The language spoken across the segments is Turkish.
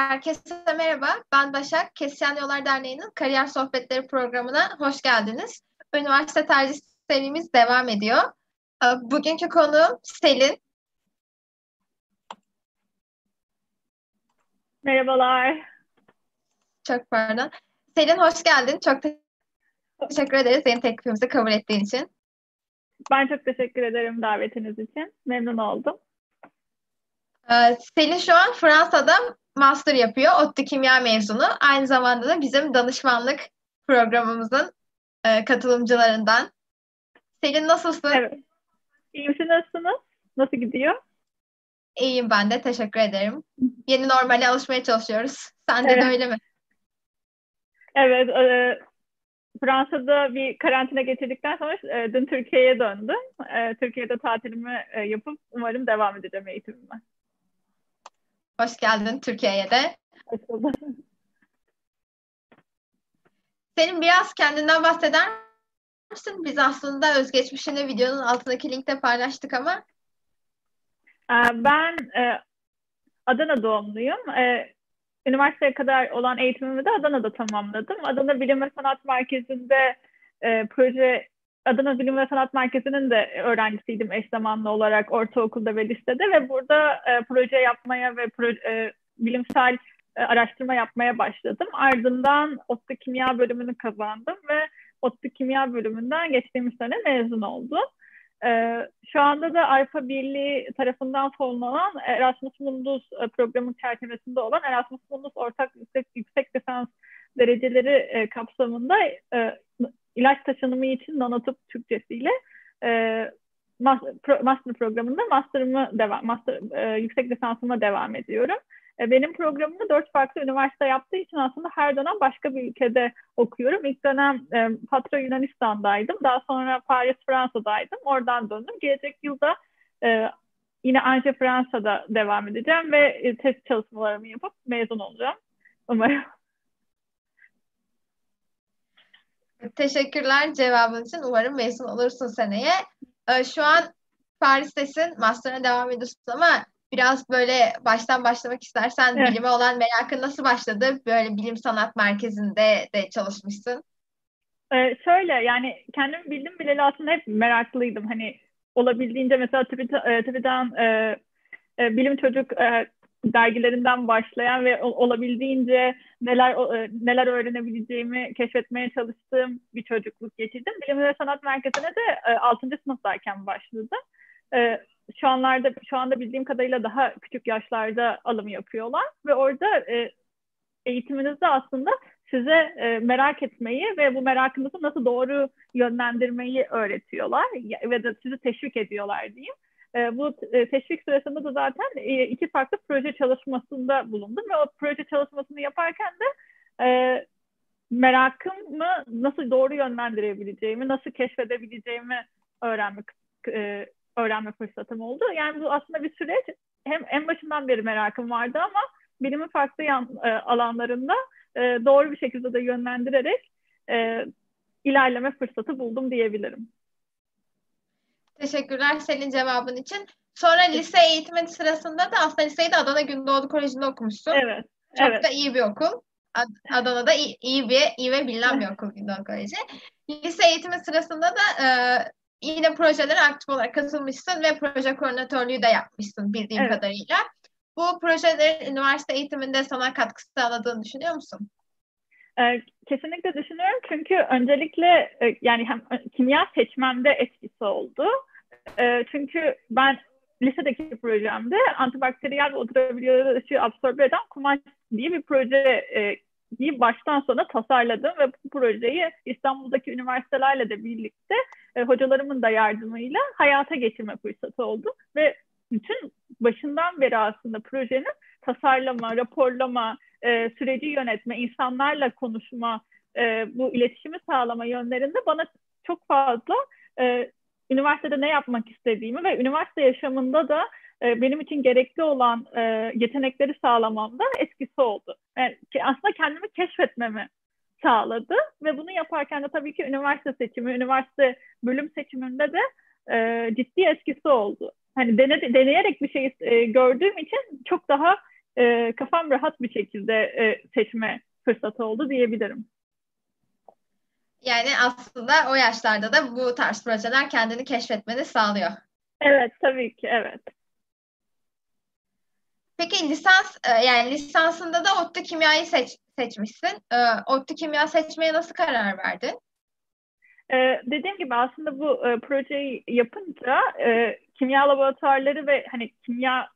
Herkese merhaba. Ben Başak. Kesişen Yollar Derneği'nin Kariyer Sohbetleri programına hoş geldiniz. Üniversite tercih serimiz devam ediyor. Ee, bugünkü konuğum Selin. Merhabalar. Çok pardon. Selin hoş geldin. Çok teşekkür ederiz senin teklifimizi kabul ettiğin için. Ben çok teşekkür ederim davetiniz için. Memnun oldum. Ee, Selin şu an Fransa'da master yapıyor. ODTÜ Kimya mezunu. Aynı zamanda da bizim danışmanlık programımızın e, katılımcılarından. Selin nasılsın? Evet. İyiyim siz nasılsınız? Nasıl gidiyor? İyiyim ben de. Teşekkür ederim. Yeni normale alışmaya çalışıyoruz. Sen de, Evet. de öyle mi? Evet. E, Fransa'da bir karantina geçirdikten sonra e, dün Türkiye'ye döndüm. E, Türkiye'de tatilimi e, yapıp umarım devam edeceğim eğitimime. Hoş geldin Türkiye'ye de. Hoş bulduk. Senin biraz kendinden bahseder misin? Biz aslında özgeçmişini videonun altındaki linkte paylaştık ama E, Ben e, Adana doğumluyum. E, Üniversiteye kadar olan eğitimimi de Adana'da tamamladım. Adana Bilim ve Sanat Merkezi'nde e, proje Adana Bilim ve Sanat Merkezi'nin de öğrencisiydim eş zamanlı olarak ortaokulda ve lisede ve burada e, proje yapmaya ve proje, e, bilimsel e, araştırma yapmaya başladım. Ardından ODTÜ Kimya bölümünü kazandım ve ODTÜ Kimya bölümünden geçtiğimiz sene mezun oldum. Ee, şu anda da Alfa Birliği tarafından fonlanan Erasmus Mundus e, programı çerçevesinde olan Erasmus Mundus ortak yüksek, yüksek lisans dereceleri e, kapsamında e, ilaç taşınımı için nanotip Türkçesiyle e, master programında master'ımı devam, master, e, yüksek lisansıma devam ediyorum. E, benim programımı dört farklı üniversite yaptığı için aslında her dönem başka bir ülkede okuyorum. İlk dönem e, Patra Yunanistan'daydım. Daha sonra Paris, Fransa'daydım. Oradan döndüm. Gelecek yılda e, yine Ange Fransa'da devam edeceğim ve e, test çalışmalarımı yapıp mezun olacağım. Umarım. Teşekkürler cevabın için. Umarım mezun olursun seneye. Ee, şu an Paris'tesin. Master'a devam ediyorsun ama biraz böyle baştan başlamak istersen Evet. bilime olan merakın nasıl başladı? Böyle bilim sanat merkezinde de çalışmışsın. Ee, şöyle yani kendim bildim bileli aslında hep meraklıydım. Hani olabildiğince mesela TÜBİTA- e, TÜBİTAK'ın e, e, bilim çocuk e, dergilerinden başlayan ve olabildiğince neler e, neler öğrenebileceğimi keşfetmeye çalıştığım bir çocukluk geçirdim. Bilim ve Sanat Merkezi'ne de e, 6. sınıftayken başladım. E, şu anlarda şu anda bildiğim kadarıyla daha küçük yaşlarda alım yapıyorlar ve orada e, eğitiminizde aslında size e, merak etmeyi ve bu merakınızı nasıl doğru yönlendirmeyi öğretiyorlar ve de sizi teşvik ediyorlar diyeyim. E, bu teşvik sırasında da zaten e, iki farklı proje çalışmasında bulundum ve o proje çalışmasını yaparken de e, merakımı nasıl doğru yönlendirebileceğimi, nasıl keşfedebileceğimi öğrenmek e, öğrenme fırsatım oldu. Yani bu aslında bir süreç. Hem en başından beri merakım vardı ama bilimin farklı yan, e, alanlarında e, doğru bir şekilde de yönlendirerek e, ilerleme fırsatı buldum diyebilirim. Teşekkürler senin cevabın için. Sonra lise eğitimin sırasında da aslında liseyi de Adana Gündoğdu Koleji'nde okumuşsun. Evet. Çok evet. da iyi bir okul. Ad- Adana'da iyi, iyi bir iyi ve bilinen bir okul Gündoğdu Koleji. Lise eğitimi sırasında da e, yine projelere aktif olarak katılmışsın ve proje koordinatörlüğü de yapmışsın bildiğim Evet. kadarıyla. Bu projelerin üniversite eğitiminde sana katkı sağladığını düşünüyor musun? Ee, kesinlikle düşünüyorum çünkü öncelikle e, yani hem e, kimya seçmemde etkisi oldu. E, çünkü ben lisedeki projemde antibakteriyel ve ultraviyole ışığı absorbe eden kumaş diye bir proje e, baştan sona tasarladım ve bu projeyi İstanbul'daki üniversitelerle de birlikte e, hocalarımın da yardımıyla hayata geçirme fırsatı oldu. Ve bütün başından beri aslında projenin tasarlama, raporlama, e, süreci yönetme, insanlarla konuşma, e, bu iletişimi sağlama yönlerinde bana çok fazla e, üniversitede ne yapmak istediğimi ve üniversite yaşamında da e, benim için gerekli olan e, yetenekleri sağlamamda etkisi oldu. Yani ki aslında kendimi keşfetmemi sağladı ve bunu yaparken de tabii ki üniversite seçimi, üniversite bölüm seçiminde de e, ciddi etkisi oldu. Hani dene, deneyerek bir şey e, gördüğüm için çok daha e, kafam rahat bir şekilde e, seçme fırsatı oldu diyebilirim. Yani aslında o yaşlarda da bu tarz projeler kendini keşfetmeni sağlıyor. Evet, tabii ki, evet. Peki lisans, e, yani lisansında da ODTÜ kimyayı seç, seçmişsin. E, ODTÜ kimya seçmeye nasıl karar verdin? Ee, dediğim gibi aslında bu e, projeyi yapınca e, kimya laboratuvarları ve hani kimya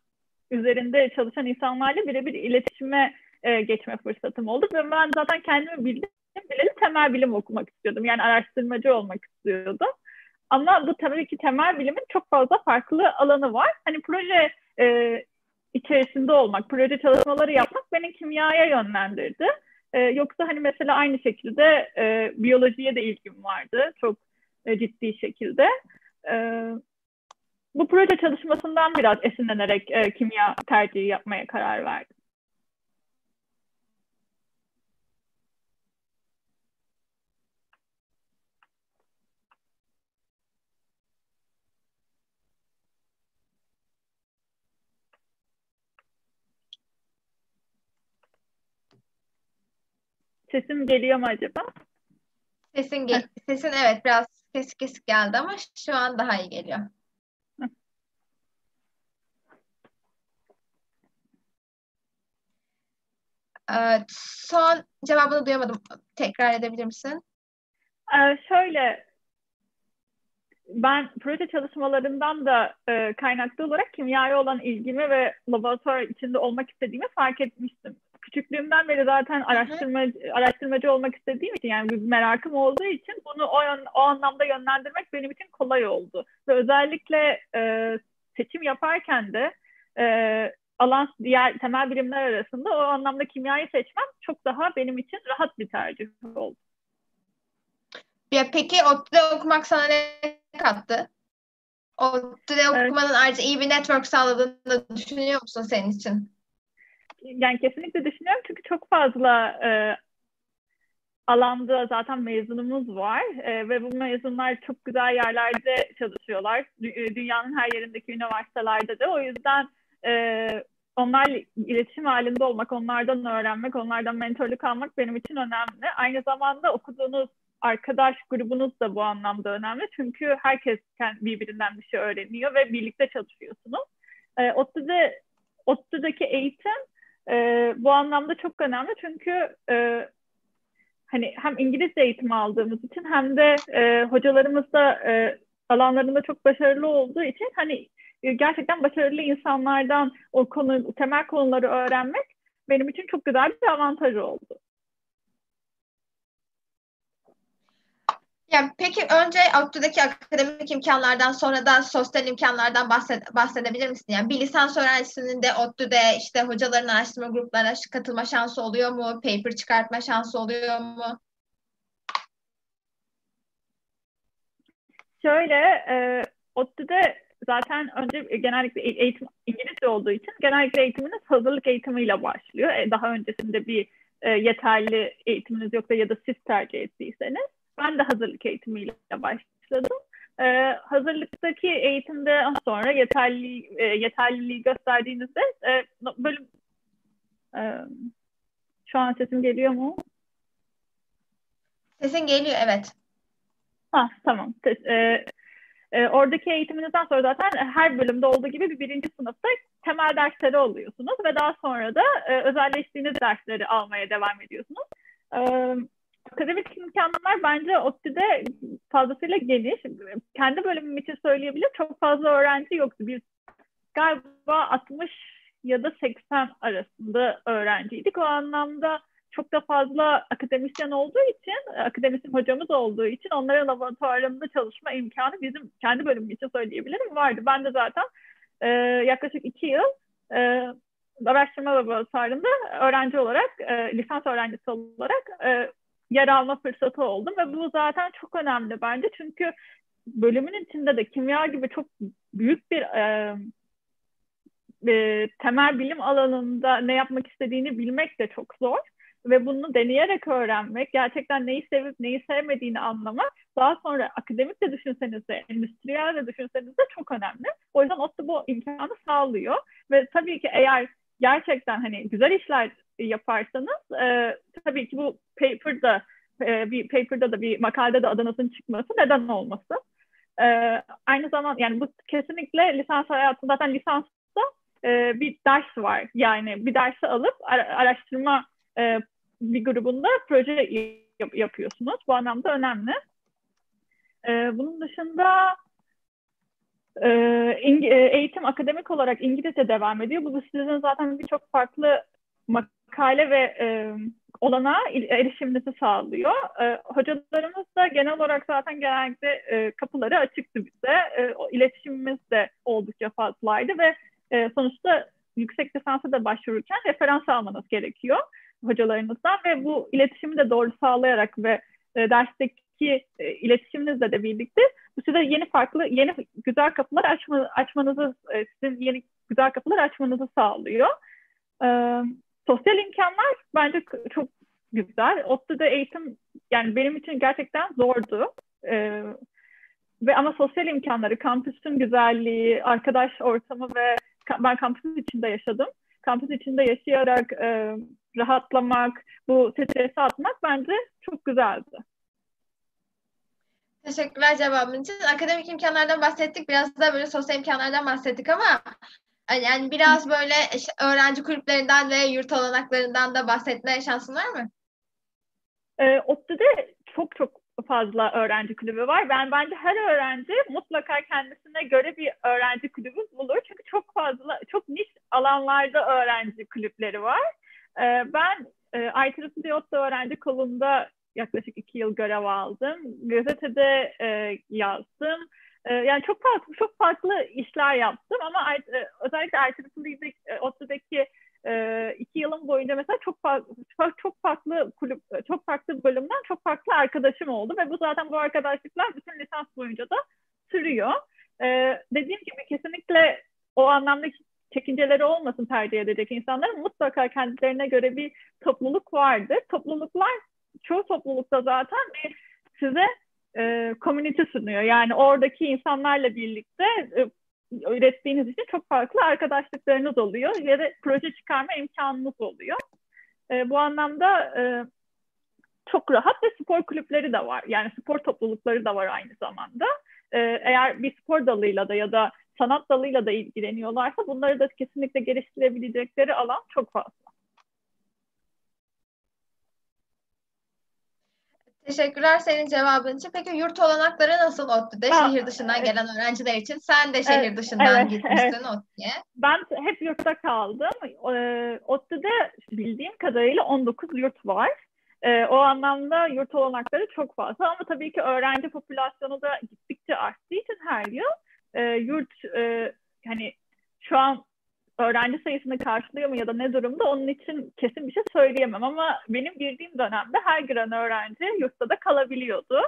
üzerinde çalışan insanlarla birebir iletişime e, geçme fırsatım oldu. Ve ben zaten kendimi bildim bileli temel bilim okumak istiyordum. Yani araştırmacı olmak istiyordum. Ama bu tabii ki temel bilimin çok fazla farklı alanı var. Hani proje e, içerisinde olmak, proje çalışmaları yapmak beni kimyaya yönlendirdi. E, yoksa hani mesela aynı şekilde e, biyolojiye de ilgim vardı. Çok e, ciddi şekilde. E, bu proje çalışmasından biraz esinlenerek e, kimya tercihi yapmaya karar verdim. Sesim geliyor mu acaba? Sesin, ge- sesin evet biraz kesik kesik geldi ama şu an daha iyi geliyor. Evet, son cevabını duyamadım. Tekrar edebilir misin? Ee, şöyle, ben proje çalışmalarından da e, kaynaklı olarak kimyaya olan ilgimi ve laboratuvar içinde olmak istediğimi fark etmiştim. Küçüklüğümden beri zaten araştırma, araştırmacı olmak istediğim için yani bir merakım olduğu için bunu o, o anlamda yönlendirmek benim için kolay oldu. Ve özellikle e, seçim yaparken de e, alan diğer temel bilimler arasında o anlamda kimyayı seçmem çok daha benim için rahat bir tercih oldu. Ya peki ODTÜ'de okumak sana ne kattı? ODTÜ'de evet. okumanın ayrıca iyi bir network sağladığını düşünüyor musun senin için? Yani kesinlikle düşünüyorum çünkü çok fazla e, alanda zaten mezunumuz var e, ve bu mezunlar çok güzel yerlerde çalışıyorlar. E, dünyanın her yerindeki üniversitelerde de. O yüzden e, onlarla iletişim halinde olmak, onlardan öğrenmek, onlardan mentorluk almak benim için önemli. Aynı zamanda okuduğunuz arkadaş grubunuz da bu anlamda önemli. Çünkü herkes birbirinden bir şey öğreniyor ve birlikte çalışıyorsunuz. E, ODTÜ'de, ODTÜ'deki eğitim e, bu anlamda çok önemli. Çünkü e, hani hem İngilizce eğitim aldığımız için hem de e, hocalarımız da e, alanlarında çok başarılı olduğu için hani e, gerçekten başarılı insanlardan o konu temel konuları öğrenmek benim için çok güzel bir avantaj oldu. Yani peki önce ODTÜ'deki akademik imkanlardan sonra da sosyal imkanlardan bahsed bahsedebilir misin? Yani bir lisans öğrencisinin de ODTÜ'de işte hocaların araştırma gruplarına katılma şansı oluyor mu? Paper çıkartma şansı oluyor mu? Şöyle, e, ODTÜ'de zaten önce e, genellikle eğitim İngilizce olduğu için genellikle eğitiminiz hazırlık eğitimiyle başlıyor. E, daha öncesinde bir e, yeterli eğitiminiz yoksa ya da siz tercih ettiyseniz. Ben de hazırlık eğitimiyle başladım. E, hazırlıktaki eğitimde sonra yeterli e, yeterliliği gösterdiğinizde e, bölüm e, şu an sesim geliyor mu? Sesin geliyor evet. Ah tamam. E, e, oradaki eğitiminizden sonra zaten her bölümde olduğu gibi bir birinci sınıfta temel dersleri alıyorsunuz ve daha sonra da e, özelleştiğiniz dersleri almaya devam ediyorsunuz. E, akademik imkanlar bence ODTÜ'de fazlasıyla geniş. Kendi bölümüm için söyleyebilirim. Çok fazla öğrenci yoktu. Biz galiba 60 ya da 80 arasında öğrenciydik. O anlamda çok da fazla akademisyen olduğu için, akademisyen hocamız olduğu için onların laboratuvarlarında çalışma imkanı bizim kendi bölümüm için söyleyebilirim vardı. Ben de zaten e, yaklaşık iki yıl e, araştırma laboratuvarında öğrenci olarak, e, lisans öğrencisi olarak e, yer alma fırsatı oldum ve bu zaten çok önemli bence çünkü bölümün içinde de kimya gibi çok büyük bir e, e, temel bilim alanında ne yapmak istediğini bilmek de çok zor ve bunu deneyerek öğrenmek, gerçekten neyi sevip neyi sevmediğini anlamak, daha sonra akademik de düşünseniz de, endüstriyel de düşünseniz de çok önemli. O yüzden ODTÜ bu imkanı sağlıyor ve tabii ki eğer gerçekten hani güzel işler yaparsanız e, tabii ki bu paper'da e, bir paper'da da bir makalede de adınızın çıkması neden olmasın. E, aynı zaman yani bu kesinlikle lisans hayatında zaten lisansta e, bir ders var. Yani bir dersi alıp ara, araştırma e, bir grubunda proje yap, yapıyorsunuz. Bu anlamda önemli. E, bunun dışında eğitim akademik olarak İngilizce devam ediyor. Bu sizin zaten birçok farklı makale ve e, olanağa erişiminizi sağlıyor. E, hocalarımız da genel olarak zaten genellikle e, kapıları açıktı bize. E, o iletişimimiz de oldukça fazlaydı ve e, sonuçta yüksek lisansa da başvururken referans almanız gerekiyor hocalarınızdan ve bu iletişimi de doğru sağlayarak ve e, dersteki e, iletişiminizle de birlikte bu size yeni farklı, yeni güzel kapılar açma, açmanızı, e, sizin yeni güzel kapılar açmanızı sağlıyor. E, sosyal imkanlar bence çok güzel. ODTÜ'de eğitim yani benim için gerçekten zordu. E, ve ama sosyal imkanları, kampüsün güzelliği, arkadaş ortamı ve ben kampüs içinde yaşadım. Kampüs içinde yaşayarak e, rahatlamak, bu stresi atmak bence çok güzeldi. Teşekkürler cevabın için. Akademik imkanlardan bahsettik. Biraz da böyle sosyal imkanlardan bahsettik ama yani biraz böyle öğrenci kulüplerinden ve yurt olanaklarından da bahsetme şansın var mı? E, ODTÜ'de çok çok fazla öğrenci kulübü var. Ben bence her öğrenci mutlaka kendisine göre bir öğrenci kulübü bulur. Çünkü çok fazla, çok niş alanlarda öğrenci kulüpleri var. Ee, ben e, IEEE ODTÜ öğrenci kolunda yaklaşık iki yıl görev aldım. Gazetede e, yazdım. E, yani çok farklı çok farklı işler yaptım ama e, özellikle IEEE'deki e, ODTÜ'deki e, iki yılın boyunca mesela çok farklı çok farklı kulüp çok farklı bölümden çok farklı arkadaşım oldu ve bu zaten bu arkadaşlıklar bütün lisans boyunca da sürüyor. E, dediğim gibi kesinlikle o anlamda çekinceleri olmasın tercih edecek insanların mutlaka kendilerine göre bir topluluk vardır. Topluluklar çoğu toplulukta zaten bir size e, community sunuyor. Yani oradaki insanlarla birlikte e, ürettiğiniz için çok farklı arkadaşlıklarınız oluyor ya da proje çıkarma imkanınız oluyor. E, bu anlamda e, çok rahat ve spor kulüpleri de var. Yani spor toplulukları da var aynı zamanda. E, eğer bir spor dalıyla da ya da sanat dalıyla da ilgileniyorlarsa bunları da kesinlikle geliştirebilecekleri alan çok fazla. Teşekkürler senin cevabın için. Peki yurt olanakları nasıl ODTÜ'de ha, şehir dışından evet. gelen öğrenciler için? Sen de şehir evet, dışından evet, gitmişsin evet. ODTÜ'ye. Ben hep yurtta kaldım. ODTÜ'de bildiğim kadarıyla 19 yurt var. Ee, o anlamda yurt olanakları çok fazla ama tabii ki öğrenci popülasyonu da gittikçe arttığı için her yıl e, yurt e, hani şu an öğrenci sayısını karşılıyor mu ya da ne durumda onun için kesin bir şey söyleyemem ama benim girdiğim dönemde her giren öğrenci yurtta da kalabiliyordu.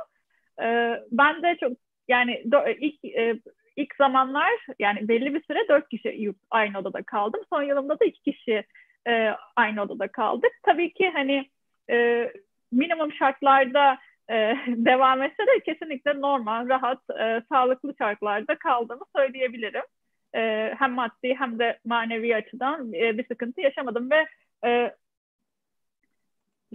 Ee, ben de çok yani ilk e, ilk zamanlar yani belli bir süre dört kişi yurt aynı odada kaldım. Son yılımda da iki kişi e, aynı odada kaldık. Tabii ki hani e, minimum şartlarda e, devam etse de kesinlikle normal, rahat, e, sağlıklı şartlarda kaldığımı söyleyebilirim e, hem maddi hem de manevi açıdan e, bir sıkıntı yaşamadım ve e,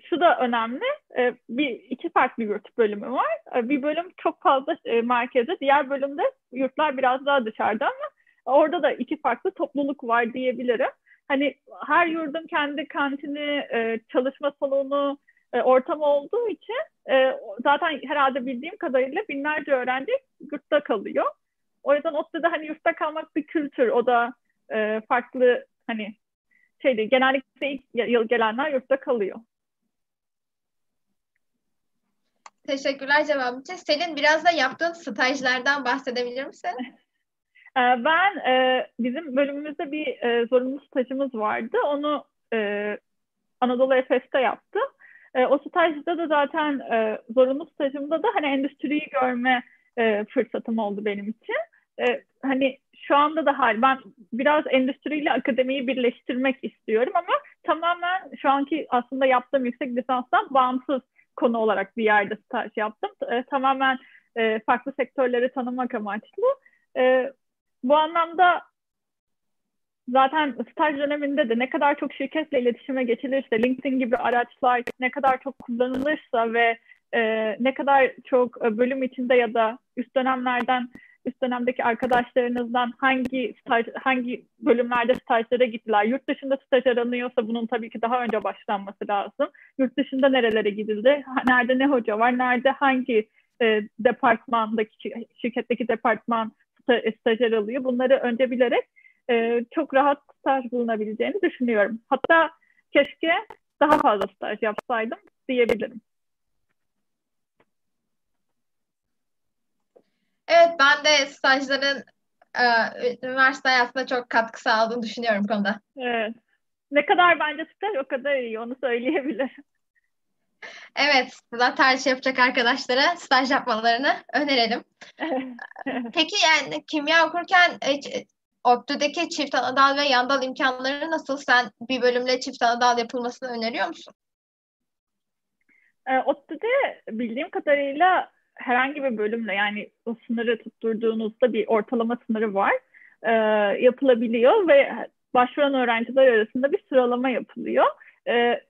şu da önemli. E, bir iki farklı yurt bölümü var. E, bir bölüm çok fazla e, merkezde, diğer bölümde yurtlar biraz daha dışarıda ama orada da iki farklı topluluk var diyebilirim. Hani her yurdun kendi kantini, e, çalışma salonu, e, ortamı olduğu için e, zaten herhalde bildiğim kadarıyla binlerce öğrenci yurtta kalıyor. O yüzden ODTÜ'de hani yurtta kalmak bir kültür. O da e, farklı hani şey değil. Genellikle ilk yıl gelenler yurtta kalıyor. Teşekkürler cevabın için. Selin biraz da yaptığın stajlardan bahsedebilir misin? E, ben e, bizim bölümümüzde bir e, zorunlu stajımız vardı. Onu Anadolu Efes'te yaptım. O stajda da zaten zorunlu stajımda da hani endüstriyi görme fırsatım oldu benim için e, hani şu anda da hal ben biraz endüstriyle akademiyi birleştirmek istiyorum ama tamamen şu anki aslında yaptığım yüksek lisanstan bağımsız konu olarak bir yerde staj yaptım. E, tamamen e, farklı sektörleri tanımak amaçlı. E, bu anlamda zaten staj döneminde de ne kadar çok şirketle iletişime geçilirse, LinkedIn gibi araçlar ne kadar çok kullanılırsa ve e, ne kadar çok e, bölüm içinde ya da üst dönemlerden üst dönemdeki arkadaşlarınızdan hangi staj, hangi bölümlerde stajlara gittiler? Yurt dışında staj aranıyorsa bunun tabii ki daha önce başlanması lazım. Yurt dışında nerelere gidildi? Nerede ne hoca var? Nerede hangi e, departmandaki şirketteki departman stajyer alıyor? Bunları önce bilerek e, çok rahat staj bulunabileceğini düşünüyorum. Hatta keşke daha fazla staj yapsaydım diyebilirim. Evet ben de stajların e, üniversite hayatında çok katkı sağladığını düşünüyorum konuda. Evet. Ne kadar bence staj o kadar iyi onu söyleyebilirim. Evet, burada tercih yapacak arkadaşlara staj yapmalarını önerelim. Peki yani kimya okurken ODTÜ'deki çift anadal ve yandal imkanları nasıl? Sen bir bölümle çift anadal yapılmasını öneriyor musun? E, ODTÜ'de bildiğim kadarıyla herhangi bir bölümle yani o sınırı tutturduğunuzda bir ortalama sınırı var. E, yapılabiliyor ve başvuran öğrenciler arasında bir sıralama yapılıyor. E,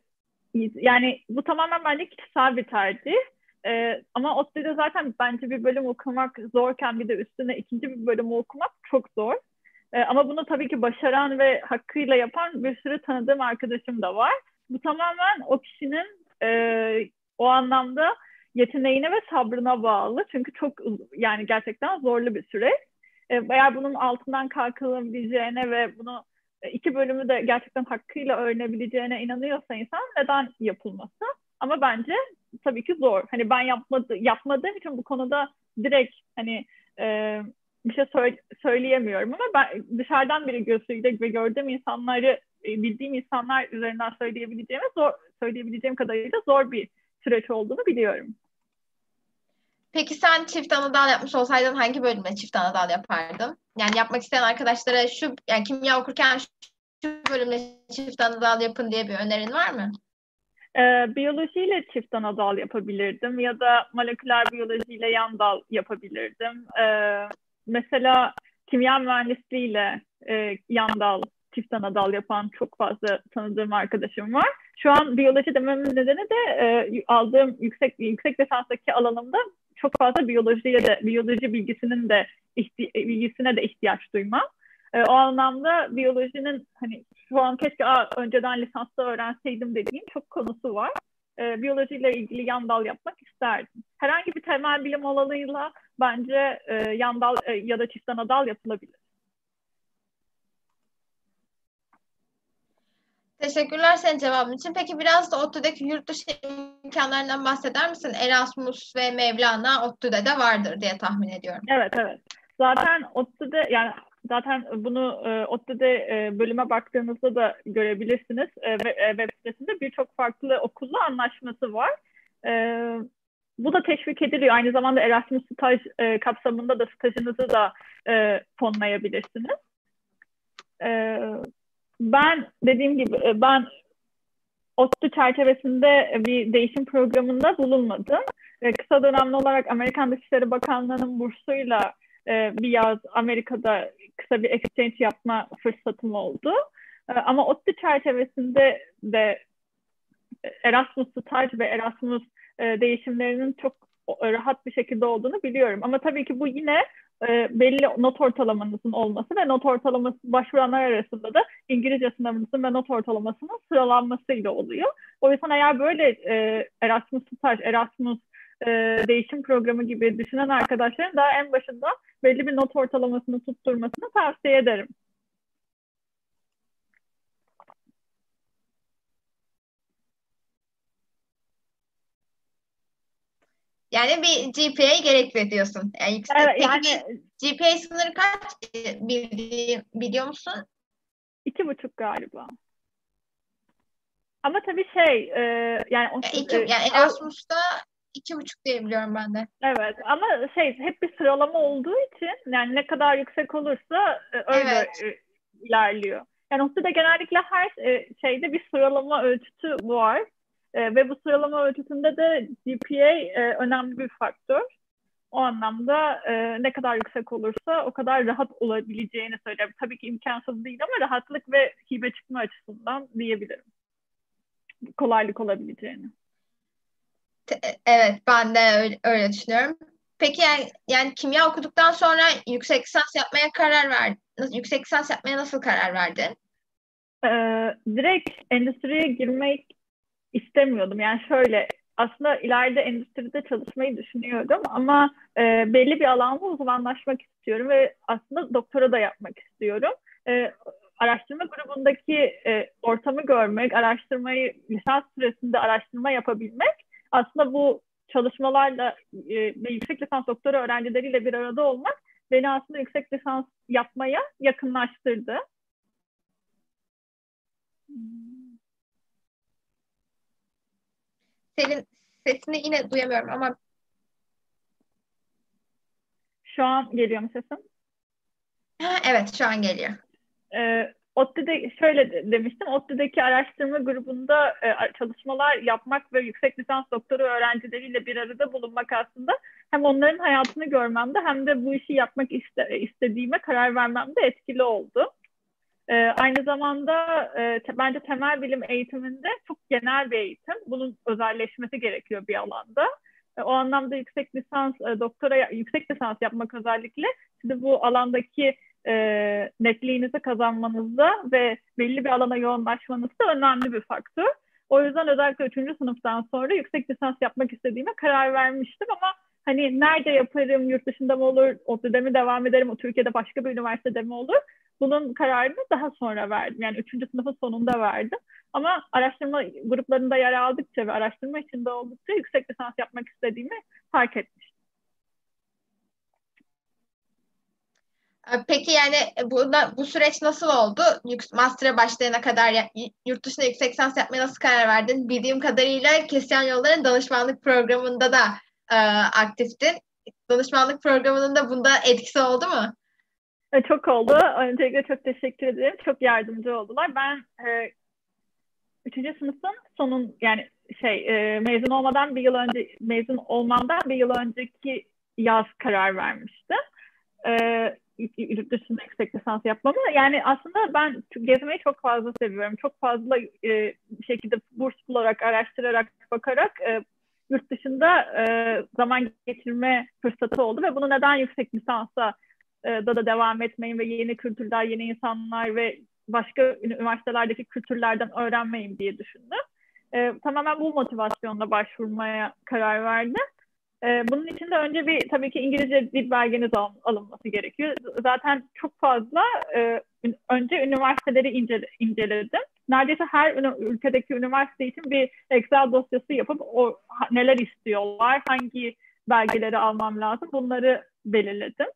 yani bu tamamen bence kişisel bir tercih. Ee, ama ODTÜ'de zaten bence bir bölüm okumak zorken bir de üstüne ikinci bir bölüm okumak çok zor. Ee, ama bunu tabii ki başaran ve hakkıyla yapan bir sürü tanıdığım arkadaşım da var. Bu tamamen o kişinin e, o anlamda yeteneğine ve sabrına bağlı. Çünkü çok yani gerçekten zorlu bir süreç. Eğer bunun altından kalkılabileceğine ve bunu e, iki bölümü de gerçekten hakkıyla öğrenebileceğine inanıyorsa insan neden yapılması? Ama bence tabii ki zor. Hani ben yapmadı, yapmadığım için bu konuda direkt hani e, bir şey söyle, söyleyemiyorum ama ben dışarıdan biri gözüyle ve gördüğüm insanları e, bildiğim insanlar üzerinden söyleyebileceğim zor söyleyebileceğim kadarıyla zor bir süreç olduğunu biliyorum. Peki sen çift anadal yapmış olsaydın hangi bölümde çift anadal yapardın? Yani yapmak isteyen arkadaşlara şu yani kimya okurken şu bölümde çift anadal yapın diye bir önerin var mı? Ee, biyolojiyle çift anadal yapabilirdim ya da moleküler biyolojiyle yan dal yapabilirdim. Ee, mesela kimya mühendisliğiyle e, yan dal, çift anadal yapan çok fazla tanıdığım arkadaşım var. Şu an biyoloji dememin nedeni de e, aldığım yüksek yüksek lisanstaki alanımda çok fazla biyolojiye de biyoloji bilgisinin de ihti- bilgisine de ihtiyaç duymam. E, o anlamda biyolojinin hani şu an keşke Aa, önceden lisansta öğrenseydim dediğim çok konusu var. E, biyolojiyle ilgili yan dal yapmak isterdim. Herhangi bir temel bilim alanıyla bence e, yan dal e, ya da çift ana dal yapılabilir. Teşekkürler senin cevabın için. Peki biraz da ODTÜ'deki yurt dışı imkanlarından bahseder misin? Erasmus ve Mevlana ODTÜ'de de vardır diye tahmin ediyorum. Evet, evet. Zaten ODTÜ'de yani zaten bunu e, ODTÜ'de e, bölüme baktığınızda da görebilirsiniz. E, e, web sitesinde birçok farklı okulla anlaşması var. E, bu da teşvik ediliyor. Aynı zamanda Erasmus staj e, kapsamında da stajınızı da e, fonlayabilirsiniz. E, ben dediğim gibi e, ben ODTÜ çerçevesinde bir değişim programında bulunmadım. E, kısa dönemli olarak Amerikan Dışişleri Bakanlığı'nın bursuyla e, bir yaz Amerika'da kısa bir exchange yapma fırsatım oldu. Ama ODTÜ çerçevesinde de Erasmus staj ve Erasmus değişimlerinin çok rahat bir şekilde olduğunu biliyorum. Ama tabii ki bu yine belli not ortalamanızın olması ve not ortalaması başvuranlar arasında da İngilizce sınavınızın ve not ortalamasının sıralanmasıyla oluyor. O yüzden eğer böyle e, Erasmus staj, Erasmus e, değişim programı gibi düşünen arkadaşların daha en başında belli bir not ortalamasını tutturmasını tavsiye ederim. Yani bir GPA gerekli diyorsun. Yani yüksek. Evet, Peki yani GPA sınırı kaç biliyor musun? İki buçuk galiba. Ama tabii şey e, yani, o, yani, iki, yani Erasmus'ta iki buçuk diye biliyorum ben de. Evet ama şey hep bir sıralama olduğu için yani ne kadar yüksek olursa e, öyle evet. E, ilerliyor. Yani ODTÜ'de genellikle her e, şeyde bir sıralama ölçütü var. E, ve bu sıralama ölçüsünde de GPA e, önemli bir faktör. O anlamda e, ne kadar yüksek olursa o kadar rahat olabileceğini söylerim. Tabii ki imkansız değil ama rahatlık ve hibe çıkma açısından diyebilirim. Kolaylık olabileceğini. Evet ben de öyle, öyle düşünüyorum. Peki yani, yani kimya okuduktan sonra yüksek lisans yapmaya karar verdin. Yüksek lisans yapmaya nasıl karar verdin? Ee, direkt endüstriye girmek istemiyordum. Yani şöyle aslında ileride endüstride çalışmayı düşünüyordum ama e, belli bir alanda uzmanlaşmak istiyorum ve aslında doktora da yapmak istiyorum. E, araştırma grubundaki e, ortamı görmek, araştırmayı lisans süresinde araştırma yapabilmek aslında bu çalışmalarla e, ve yüksek lisans doktora öğrencileriyle bir arada olmak beni aslında yüksek lisans yapmaya yakınlaştırdı. Senin sesini yine duyamıyorum ama şu an geliyor mu sesim? Ha, evet şu an geliyor. Ee, ODTÜ'de şöyle demiştim, ODTÜ'deki araştırma grubunda e, çalışmalar yapmak ve yüksek lisans doktora öğrencileriyle bir arada bulunmak aslında hem onların hayatını görmemde hem de bu işi yapmak iste, istediğime karar vermemde etkili oldu. E, aynı zamanda e, te, bence temel bilim eğitiminde çok genel bir eğitim. Bunun özelleşmesi gerekiyor bir alanda. E, o anlamda yüksek lisans, e, doktora, yüksek lisans yapmak özellikle sizi bu alandaki e, netliğinizi kazanmanızda ve belli bir alana yoğunlaşmanızda önemli bir faktör. O yüzden özellikle 3. sınıftan sonra yüksek lisans yapmak istediğime karar vermiştim ama hani nerede yaparım, yurt dışında mı olur, ODTÜ'de mi devam ederim, o Türkiye'de başka bir üniversitede mi olur? Bunun kararını daha sonra verdim. Yani 3. sınıfın sonunda verdim. Ama araştırma gruplarında yer aldıkça ve araştırma içinde oldukça yüksek lisans yapmak istediğimi fark etmiştim. Ee, peki yani e, bu, bu süreç nasıl oldu? Master'a başlayana kadar yurt dışında yüksek lisans yapmaya nasıl karar verdin? Bildiğim kadarıyla Kesyan Yolların danışmanlık programında da e, aktiftin. Danışmanlık programının da bunda etkisi oldu mu? E, çok oldu. Öncelikle çok teşekkür ederim. Çok yardımcı oldular. Ben e, üçüncü sınıfın sonun yani şey e, mezun olmadan bir yıl önce mezun olmamdan bir yıl önceki yaz karar vermiştim. E, yurt dışında yüksek lisans yapmamı. Yani aslında ben gezmeyi çok fazla seviyorum. Çok fazla e, şekilde burs bularak, araştırarak, bakarak e, yurt dışında e, zaman geçirme fırsatı oldu ve bunu neden yüksek lisansa da da devam etmeyin ve yeni kültürler, yeni insanlar ve başka üniversitelerdeki kültürlerden öğrenmeyim diye düşündüm. E, tamamen bu motivasyonla başvurmaya karar verdim. E, bunun için de önce bir tabii ki İngilizce dil belgeniz al, alınması gerekiyor. Zaten çok fazla e, önce üniversiteleri incele, inceledim. Neredeyse her ülkedeki üniversite için bir Excel dosyası yapıp o neler istiyorlar, hangi belgeleri almam lazım bunları belirledim.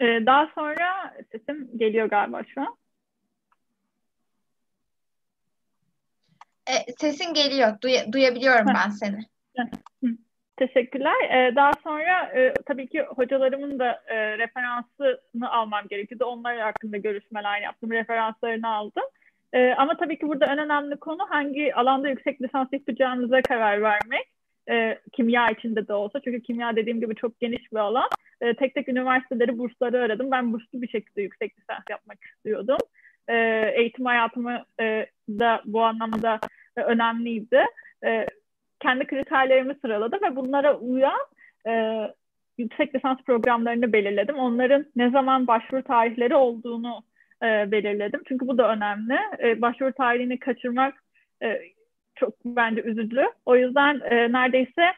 Ee, daha sonra sesim geliyor galiba şu an. E, sesin geliyor. Duy- duyabiliyorum ben seni. Teşekkürler. Ee, daha sonra e, tabii ki hocalarımın da e, referansını almam gerekiyordu. Onlar hakkında görüşmeler yaptım. Referanslarını aldım. E, ama tabii ki burada en önemli konu hangi alanda yüksek lisans yapacağınıza karar vermek. E, kimya içinde de olsa. Çünkü kimya dediğim gibi çok geniş bir alan. E, tek tek üniversiteleri, bursları aradım. Ben burslu bir şekilde yüksek lisans yapmak istiyordum. E, eğitim hayatımı e, da bu anlamda e, önemliydi. E, kendi kriterlerimi sıraladım ve bunlara uyan e, yüksek lisans programlarını belirledim. Onların ne zaman başvuru tarihleri olduğunu e, belirledim. Çünkü bu da önemli. E, başvuru tarihini kaçırmak e, çok bence üzücü. O yüzden e, neredeyse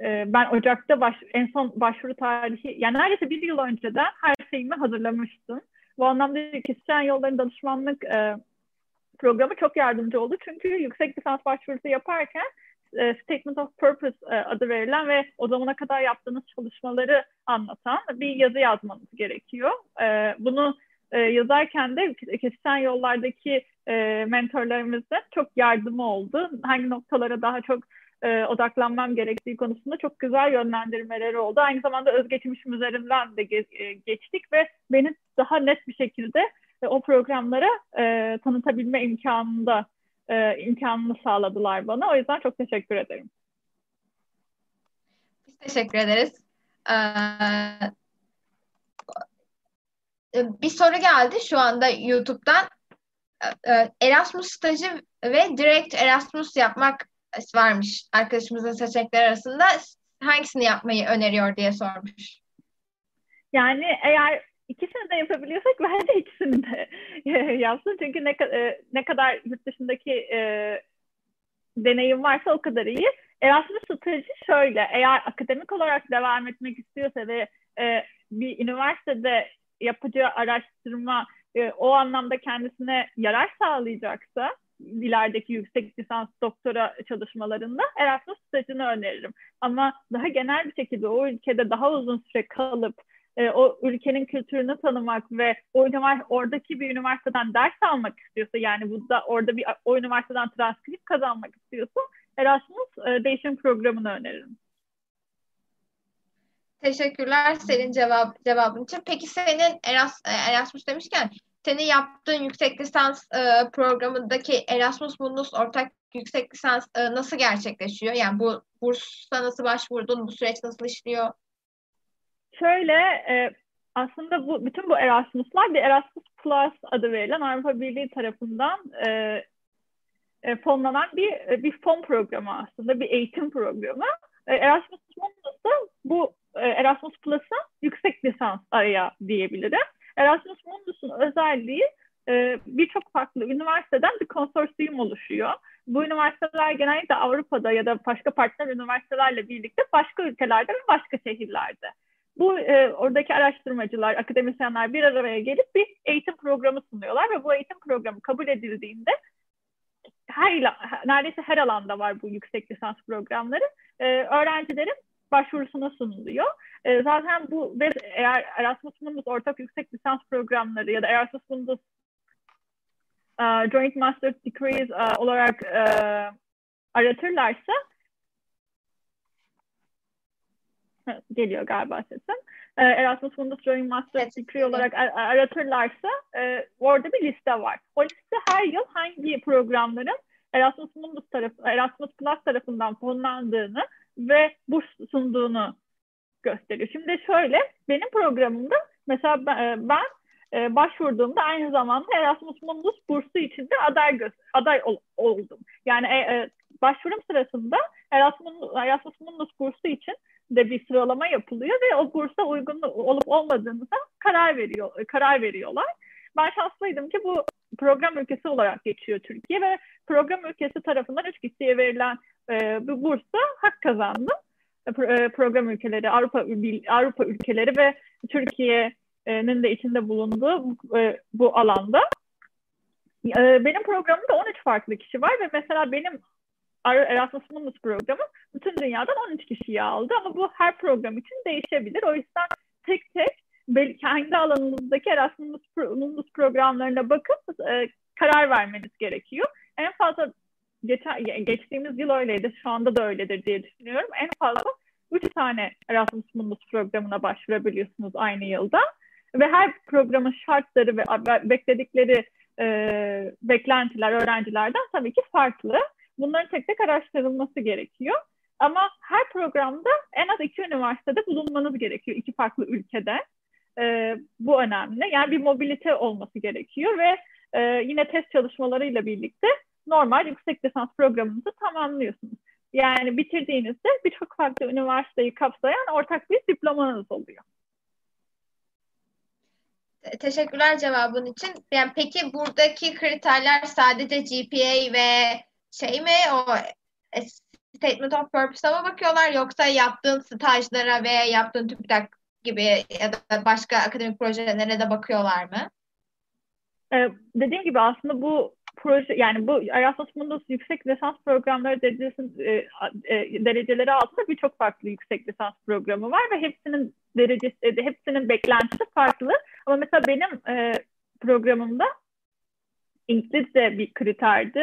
e, ben Ocak'ta baş, en son başvuru tarihi, yani neredeyse bir yıl önceden her şeyimi hazırlamıştım. Bu anlamda kişisel yolların danışmanlık e, programı çok yardımcı oldu. Çünkü yüksek lisans başvurusu yaparken e, Statement of Purpose e, adı verilen ve o zamana kadar yaptığınız çalışmaları anlatan bir yazı yazmanız gerekiyor. E, bunu e, yazarken de kişisel yollardaki e, mentorlarımızın çok yardımı oldu. Hangi noktalara daha çok e, odaklanmam gerektiği konusunda çok güzel yönlendirmeleri oldu. Aynı zamanda özgeçmişim üzerinden de ge- e, geçtik ve beni daha net bir şekilde ve o programlara e, tanıtabilme imkanında e, imkanını sağladılar bana. O yüzden çok teşekkür ederim. Biz teşekkür ederiz. Ee, bir soru geldi şu anda YouTube'dan. Ee, Erasmus stajı ve direkt Erasmus yapmak varmış arkadaşımızın seçenekleri arasında. Hangisini yapmayı öneriyor diye sormuş. Yani eğer ikisini de yapabiliyorsak bence ikisini de yapsın. Çünkü ne, e, ne kadar yurt dışındaki e, deneyim varsa o kadar iyi. Erasmus stajı şöyle, eğer akademik olarak devam etmek istiyorsa ve e, bir üniversitede yapacağı araştırma e, o anlamda kendisine yarar sağlayacaksa ilerideki yüksek lisans doktora çalışmalarında Erasmus stajını öneririm. Ama daha genel bir şekilde o ülkede daha uzun süre kalıp e, o ülkenin kültürünü tanımak ve o oradaki bir üniversiteden ders almak istiyorsa yani bu da orada bir o üniversiteden transkript kazanmak istiyorsa Erasmus e, değişim programını öneririm. Teşekkürler senin cevap cevabın için. Peki senin Eras, Erasmus demişken senin yaptığın yüksek lisans e, programındaki Erasmus Mundus ortak yüksek lisans e, nasıl gerçekleşiyor? Yani bu bursa nasıl başvurdun? Bu süreç nasıl işliyor? Şöyle e, aslında bu bütün bu Erasmus'lar bir Erasmus Plus adı verilen Avrupa Birliği tarafından e, e, fonlanan bir bir fon programı aslında bir eğitim programı. E, Erasmus Mundus da bu e, Erasmus Plus'a yüksek lisans araya diyebilirim. Erasmus Mundus'un özelliği e, birçok farklı üniversiteden bir konsorsiyum oluşuyor. Bu üniversiteler genellikle Avrupa'da ya da başka partner üniversitelerle birlikte başka ülkelerde ve başka şehirlerde. Bu e, oradaki araştırmacılar, akademisyenler bir araya gelip bir eğitim programı sunuyorlar ve bu eğitim programı kabul edildiğinde her neredeyse her alanda var bu yüksek lisans programları. E, öğrencilerin başvurusuna sunuluyor. E, zaten bu ve eğer Erasmus Mundus ortak yüksek lisans programları ya da Erasmus Mundus uh, Joint Master Degrees uh, olarak uh, aratırlarsa geliyor galiba sesim. Erasmus Mundus Joint Master evet, Degree olarak aratırlarsa orada bir liste var. O liste her yıl hangi programların Erasmus Mundus tarafı, Erasmus Plus tarafından fonlandığını ve burs sunduğunu gösteriyor. Şimdi şöyle benim programımda mesela ben, ben e, başvurduğumda aynı zamanda Erasmus Mundus bursu için de aday aday ol, oldum. Yani e, e, başvurum sırasında Erasmus, Erasmus Mundus bursu için de bir sıralama yapılıyor ve o bursa uygun olup olmadığını da karar veriyor karar veriyorlar. Ben şanslıydım ki bu program ülkesi olarak geçiyor Türkiye ve program ülkesi tarafından üç kişiye verilen e, bu bursa hak kazandım. E, e, program ülkeleri, Avrupa Avrupa ülkeleri ve Türkiye'nin de içinde bulunduğu bu, e, bu alanda. Benim programımda 13 farklı kişi var ve mesela benim Erasmus Mundus programı bütün dünyadan 13 kişiyi aldı ama bu her program için değişebilir. O yüzden tek tek kendi alanınızdaki Erasmus Mundus programlarına bakıp e, karar vermeniz gerekiyor. En fazla geçen, geçtiğimiz yıl öyleydi, şu anda da öyledir diye düşünüyorum. En fazla 3 tane Erasmus Mundus programına başvurabiliyorsunuz aynı yılda. Ve her programın şartları ve bekledikleri e, beklentiler öğrencilerden tabii ki farklı. Bunların tek tek araştırılması gerekiyor. Ama her programda en az iki üniversitede bulunmanız gerekiyor, iki farklı ülkede. E, bu önemli. Yani bir mobilite olması gerekiyor ve e, yine test çalışmalarıyla birlikte normal yüksek lisans programınızı tamamlıyorsunuz. Yani bitirdiğinizde birçok farklı üniversiteyi kapsayan ortak bir diplomanız oluyor. Teşekkürler cevabın için. Yani peki buradaki kriterler sadece GPA ve şey mi o Statement of Purpose'a mı bakıyorlar yoksa yaptığın stajlara veya yaptığın TÜBİTAK gibi ya da başka akademik projelere de bakıyorlar mı? Ee, dediğim gibi aslında bu proje yani bu Erasmus Mundus yüksek lisans programları derecesi, e, e, dereceleri altında birçok farklı yüksek lisans programı var ve hepsinin derecesi e, hepsinin beklentisi farklı. Ama mesela benim e, programımda İngilizce bir kriterdi.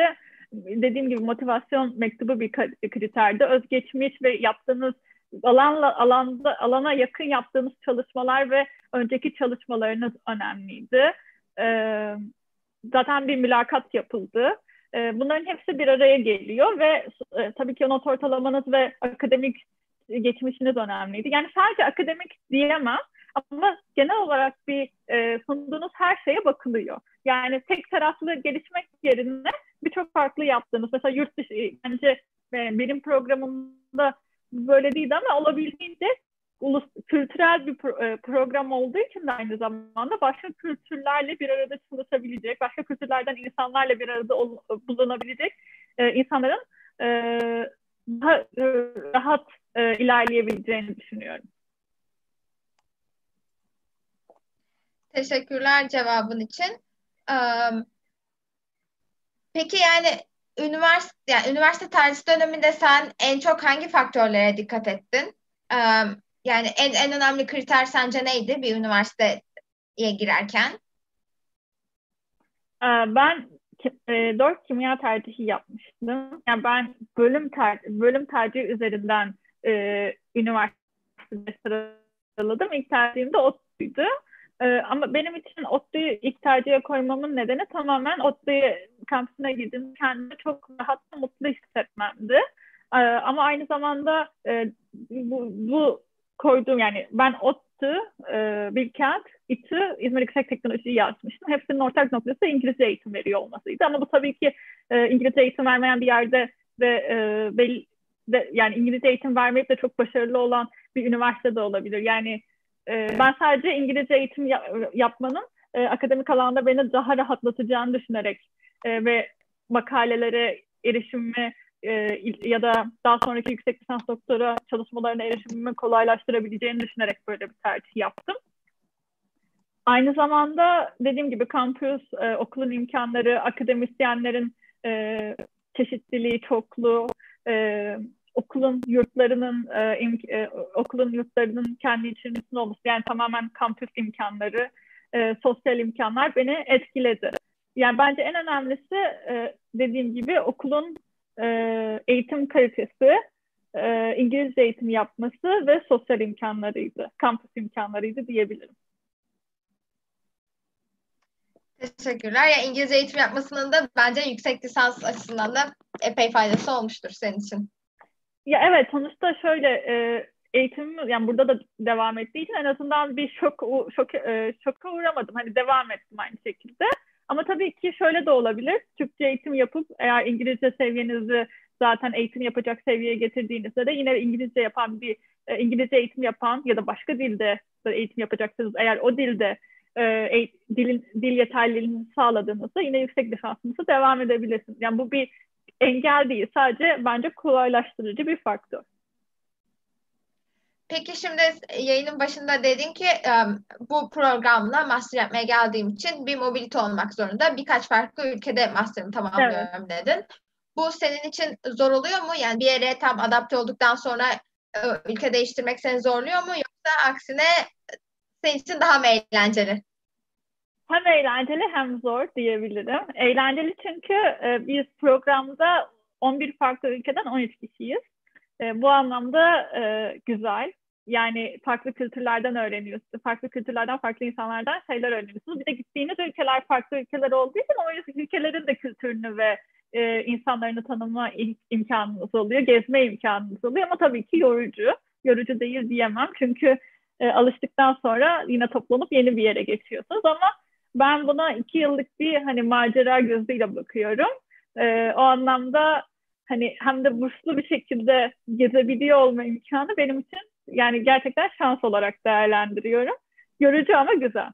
Dediğim gibi motivasyon mektubu bir kriterdi. Özgeçmiş ve yaptığınız alanla alanda alana yakın yaptığınız çalışmalar ve önceki çalışmalarınız önemliydi. e, zaten bir mülakat yapıldı. E, bunların hepsi bir araya geliyor ve e, tabii ki not ortalamanız ve akademik geçmişiniz önemliydi. Yani sadece akademik diyemem ama genel olarak bir e, sunduğunuz her şeye bakılıyor. Yani tek taraflı gelişmek yerine birçok farklı yaptığınız, mesela yurt dışı, bence e, benim programımda böyle değildi ama olabildiğince ulus, kültürel bir pro, e, program olduğu için de aynı zamanda başka kültürlerle bir arada çalışabilecek, başka kültürlerden insanlarla bir arada ol, bulunabilecek e, insanların e, daha e, rahat e, ilerleyebileceğini düşünüyorum. Teşekkürler cevabın için. Um, peki yani üniversite yani üniversite tercih döneminde sen en çok hangi faktörlere dikkat ettin? Um, yani en en önemli kriter sence neydi bir üniversiteye girerken? Ben e, dört kimya tercihi yapmıştım. Yani ben bölüm ter bölüm tercihi üzerinden e, üniversitede sıraladım. İlk tercihim de ODTÜ'ydü. E, ama benim için ODTÜ'yü ilk tercihe koymamın nedeni tamamen ODTÜ kampüsüne gidip kendimi çok rahat ve mutlu hissetmemdi. E, ama aynı zamanda e, bu, bu koyduğum yani ben ODTÜ, e, Bilkent, İTÜ, İzmir Yüksek Teknoloji yazmıştım. Hepsinin ortak noktası İngilizce eğitim veriyor olmasıydı. Ama bu tabii ki e, İngilizce eğitim vermeyen bir yerde ve e, belli, de, yani İngilizce eğitim vermeyip de çok başarılı olan bir üniversite de olabilir. Yani e, ben sadece İngilizce eğitim ya, yapmanın e, akademik alanda beni daha rahatlatacağını düşünerek e, ve makalelere erişimimi e, ya da daha sonraki yüksek lisans doktora çalışmalarına erişimimi kolaylaştırabileceğini düşünerek böyle bir tercih yaptım. Aynı zamanda dediğim gibi kampüs, e, okulun imkanları, akademisyenlerin e, çeşitliliği, çokluğu, e, okulun yurtlarının e, im, e, okulun yurtlarının kendi içerisinde olması yani tamamen kampüs imkanları, e, sosyal imkanlar beni etkiledi. Yani bence en önemlisi e, dediğim gibi okulun e, eğitim kalitesi, e, İngilizce eğitim yapması ve sosyal imkanlarıydı, kampüs imkanlarıydı diyebilirim. Teşekkürler. Ya İngilizce eğitim yapmasının da bence yüksek lisans açısından da epey faydası olmuştur senin için. Ya evet sonuçta şöyle e, eğitimim yani burada da devam ettiği için en azından bir şok şok e, şoka uğramadım. Hani devam ettim aynı şekilde. Ama tabii ki şöyle de olabilir. Türkçe eğitim yapıp eğer İngilizce seviyenizi zaten eğitim yapacak seviyeye getirdiğinizde de yine İngilizce yapan bir e, İngilizce eğitim yapan ya da başka dilde eğitim yapacaksınız. Eğer o dilde e, dilin, dil yeterliliğini sağladığınızda yine yüksek lisansınızı devam edebilirsiniz. Yani bu bir engel değil. Sadece bence kolaylaştırıcı bir faktör. Peki şimdi yayının başında dedin ki bu programla master yapmaya geldiğim için bir mobilite olmak zorunda. Birkaç farklı ülkede master'ımı tamamlıyorum evet. dedin. Bu senin için zor oluyor mu? Yani bir yere tam adapte olduktan sonra ülke değiştirmek seni zorluyor mu? Yoksa aksine senin için daha mı eğlenceli? Hem eğlenceli hem zor diyebilirim. Eğlenceli çünkü e, biz programda 11 farklı ülkeden 13 kişiyiz. E, bu anlamda e, güzel. Yani farklı kültürlerden öğreniyorsunuz. Farklı kültürlerden, farklı insanlardan şeyler öğreniyorsunuz. Bir de gittiğiniz ülkeler farklı ülkeler olduğu için o ülkelerin de kültürünü ve e, insanlarını tanıma imkanınız oluyor. Gezme imkanınız oluyor ama tabii ki yorucu. Yorucu değil diyemem. Çünkü e, alıştıktan sonra yine toplanıp yeni bir yere geçiyorsunuz ama ben buna iki yıllık bir hani macera gözüyle bakıyorum. E, o anlamda hani hem de burslu bir şekilde gezebiliyor olma imkanı benim için yani gerçekten şans olarak değerlendiriyorum. Yorucu ama güzel.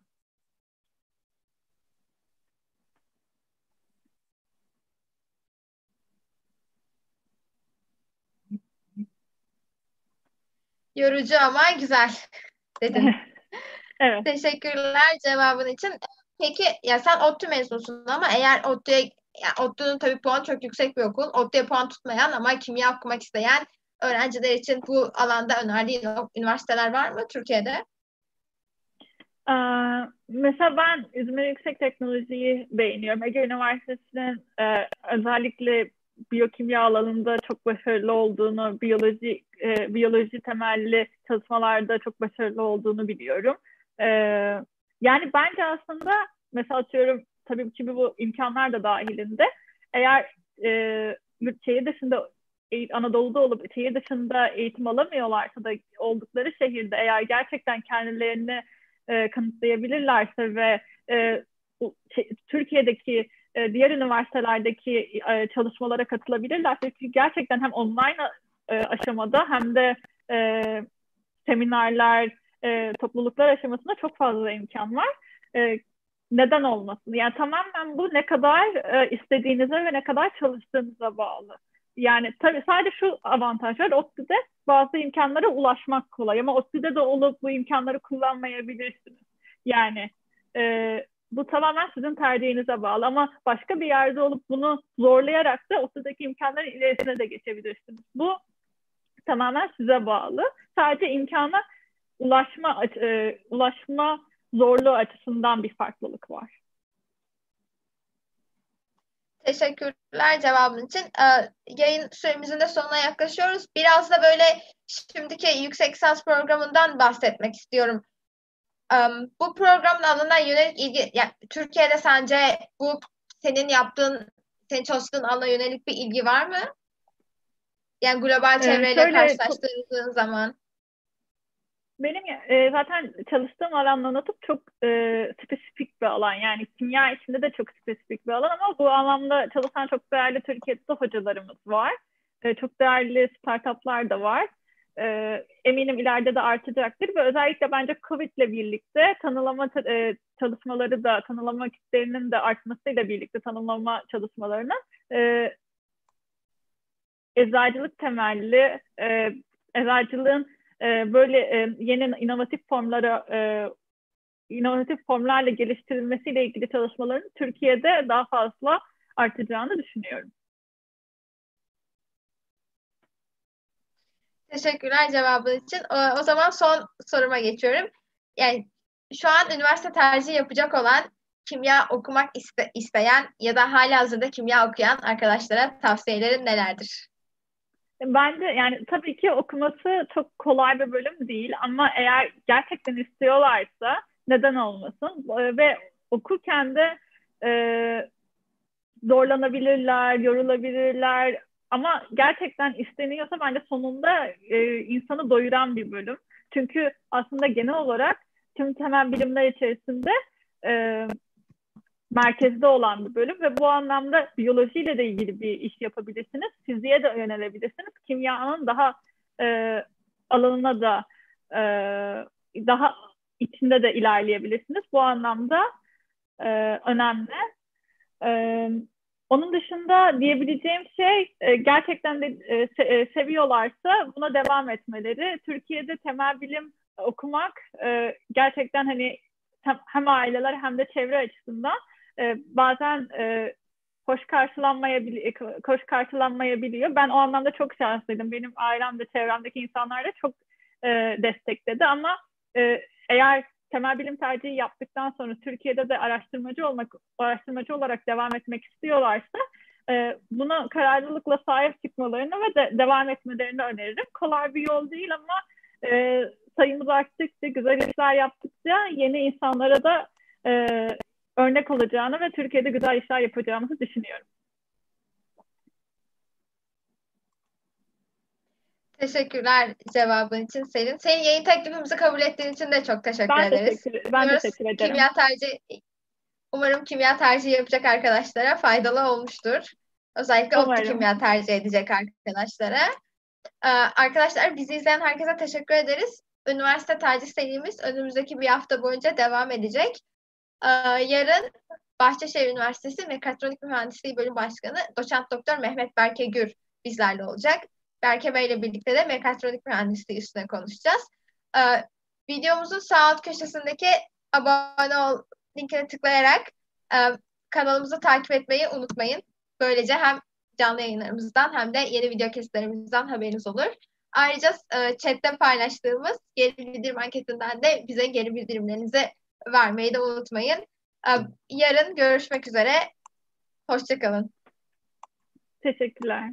Yorucu ama güzel dedin. evet. Teşekkürler cevabın için. Peki ya sen ODTÜ mezunusun ama eğer ODTÜ'ye yani ODTÜ'nün tabii puan çok yüksek bir okul. ODTÜ'ye puan tutmayan ama kimya okumak isteyen öğrenciler için bu alanda önerdiğin üniversiteler var mı Türkiye'de? Ee, mesela ben İzmir Yüksek Teknoloji'yi beğeniyorum. Ege Üniversitesi'nin e, özellikle biyokimya alanında çok başarılı olduğunu, biyoloji e, biyoloji temelli çalışmalarda çok başarılı olduğunu biliyorum. E, yani bence aslında mesela atıyorum tabii ki bu imkanlar da dahilinde eğer e, şehir dışında Anadolu'da olup şehir dışında eğitim alamıyorlarsa da oldukları şehirde eğer gerçekten kendilerini e, kanıtlayabilirlerse ve e, şey, Türkiye'deki e, diğer üniversitelerdeki e, çalışmalara katılabilirlerse çünkü gerçekten hem online e, aşamada hem de e, seminerler, e, topluluklar aşamasında çok fazla imkan var. E, neden olmasın? Yani tamamen bu ne kadar e, istediğinize ve ne kadar çalıştığınıza bağlı. Yani tabii sadece şu avantaj var. ODTÜ'de bazı imkanlara ulaşmak kolay ama ODTÜ'de de olup bu imkanları kullanmayabilirsiniz. Yani e, bu tamamen sizin tercihinize bağlı ama başka bir yerde olup bunu zorlayarak da ODTÜ'deki imkanların ilerisine de geçebilirsiniz. Bu tamamen size bağlı. Sadece imkana ulaşma e, ulaşma zorluğu açısından bir farklılık var. Teşekkürler cevabın için. Ee, yayın süremizin de sonuna yaklaşıyoruz. Biraz da böyle şimdiki yüksek lisans programından bahsetmek istiyorum. Um, bu programın alanına yönelik ilgi, yani Türkiye'de sence bu senin yaptığın, senin çalıştığın alana yönelik bir ilgi var mı? Yani global çevreyle ee, karşılaştırdığın zaman benim e, zaten çalıştığım alanla anlatıp çok e, spesifik bir alan. Yani kimya içinde de çok spesifik bir alan ama bu alanda çalışan çok değerli Türkiye'de hocalarımız var. E, çok değerli startuplar da var. E, eminim ileride de artacaktır ve özellikle bence Covid ile birlikte tanılama e, çalışmaları da tanılama kitlerinin de artmasıyla birlikte tanımlama çalışmalarına e, eczacılık temelli e, eczacılığın e, böyle e, yeni inovatif formlara e, inovatif formlarla geliştirilmesiyle ilgili çalışmaların Türkiye'de daha fazla artacağını düşünüyorum. Teşekkürler cevabın için. O, o zaman son soruma geçiyorum. Yani şu an üniversite tercihi yapacak olan kimya okumak iste, isteyen ya da hala hazırda kimya okuyan arkadaşlara tavsiyelerin nelerdir? Bence yani tabii ki okuması çok kolay bir bölüm değil ama eğer gerçekten istiyorlarsa neden olmasın ve okurken de e, zorlanabilirler, yorulabilirler ama gerçekten isteniyorsa bence sonunda e, insanı doyuran bir bölüm. Çünkü aslında genel olarak tüm temel bilimler içerisinde e, merkezde olan bir bölüm ve bu anlamda biyolojiyle de ilgili bir iş yapabilirsiniz. Fiziğe de yönelebilirsiniz. Kimyanın daha e, alanına da e, daha içinde de ilerleyebilirsiniz. Bu anlamda e, önemli. E, onun dışında diyebileceğim şey e, gerçekten de e, se, e, seviyorlarsa buna devam etmeleri. Türkiye'de temel bilim okumak e, gerçekten hani hem aileler hem de çevre açısından e, bazen e, hoş karşılanmayabiliyor, hoş karşılanmayabiliyor. Ben o anlamda çok şanslıydım. Benim ailem de çevremdeki insanlar da çok e, destekledi ama e, eğer temel bilim tercihi yaptıktan sonra Türkiye'de de araştırmacı olmak, araştırmacı olarak devam etmek istiyorlarsa e, buna kararlılıkla sahip çıkmalarını ve de devam etmelerini öneririm. Kolay bir yol değil ama e, sayımız arttıkça, güzel işler yaptıkça yeni insanlara da e, örnek olacağını ve Türkiye'de güzel işler yapacağımızı düşünüyorum. Teşekkürler cevabın için Selin. Senin yayın teklifimizi kabul ettiğin için de çok teşekkür ben ederiz. Teşekkür, ben Umarız teşekkür ederim. Kimya tercih, umarım kimya tercihi yapacak arkadaşlara faydalı olmuştur. Özellikle Umarım. kimya tercih edecek arkadaşlara. Ee, arkadaşlar bizi izleyen herkese teşekkür ederiz. Üniversite tercih serimiz önümüzdeki bir hafta boyunca devam edecek. Ee, yarın Bahçeşehir Üniversitesi Mekatronik Mühendisliği Bölüm Başkanı Doçent Doktor Mehmet Berke Gür bizlerle olacak. Berke Bey ile birlikte de mekatronik mühendisliği üstüne konuşacağız. Ee, videomuzun sağ alt köşesindeki abone ol linkine tıklayarak e, kanalımızı takip etmeyi unutmayın. Böylece hem canlı yayınlarımızdan hem de yeni video kesitlerimizden haberiniz olur. Ayrıca e, chatte paylaştığımız geri bildirim anketinden de bize geri bildirimlerinizi vermeyi de unutmayın. Ee, yarın görüşmek üzere. Hoşçakalın. Teşekkürler.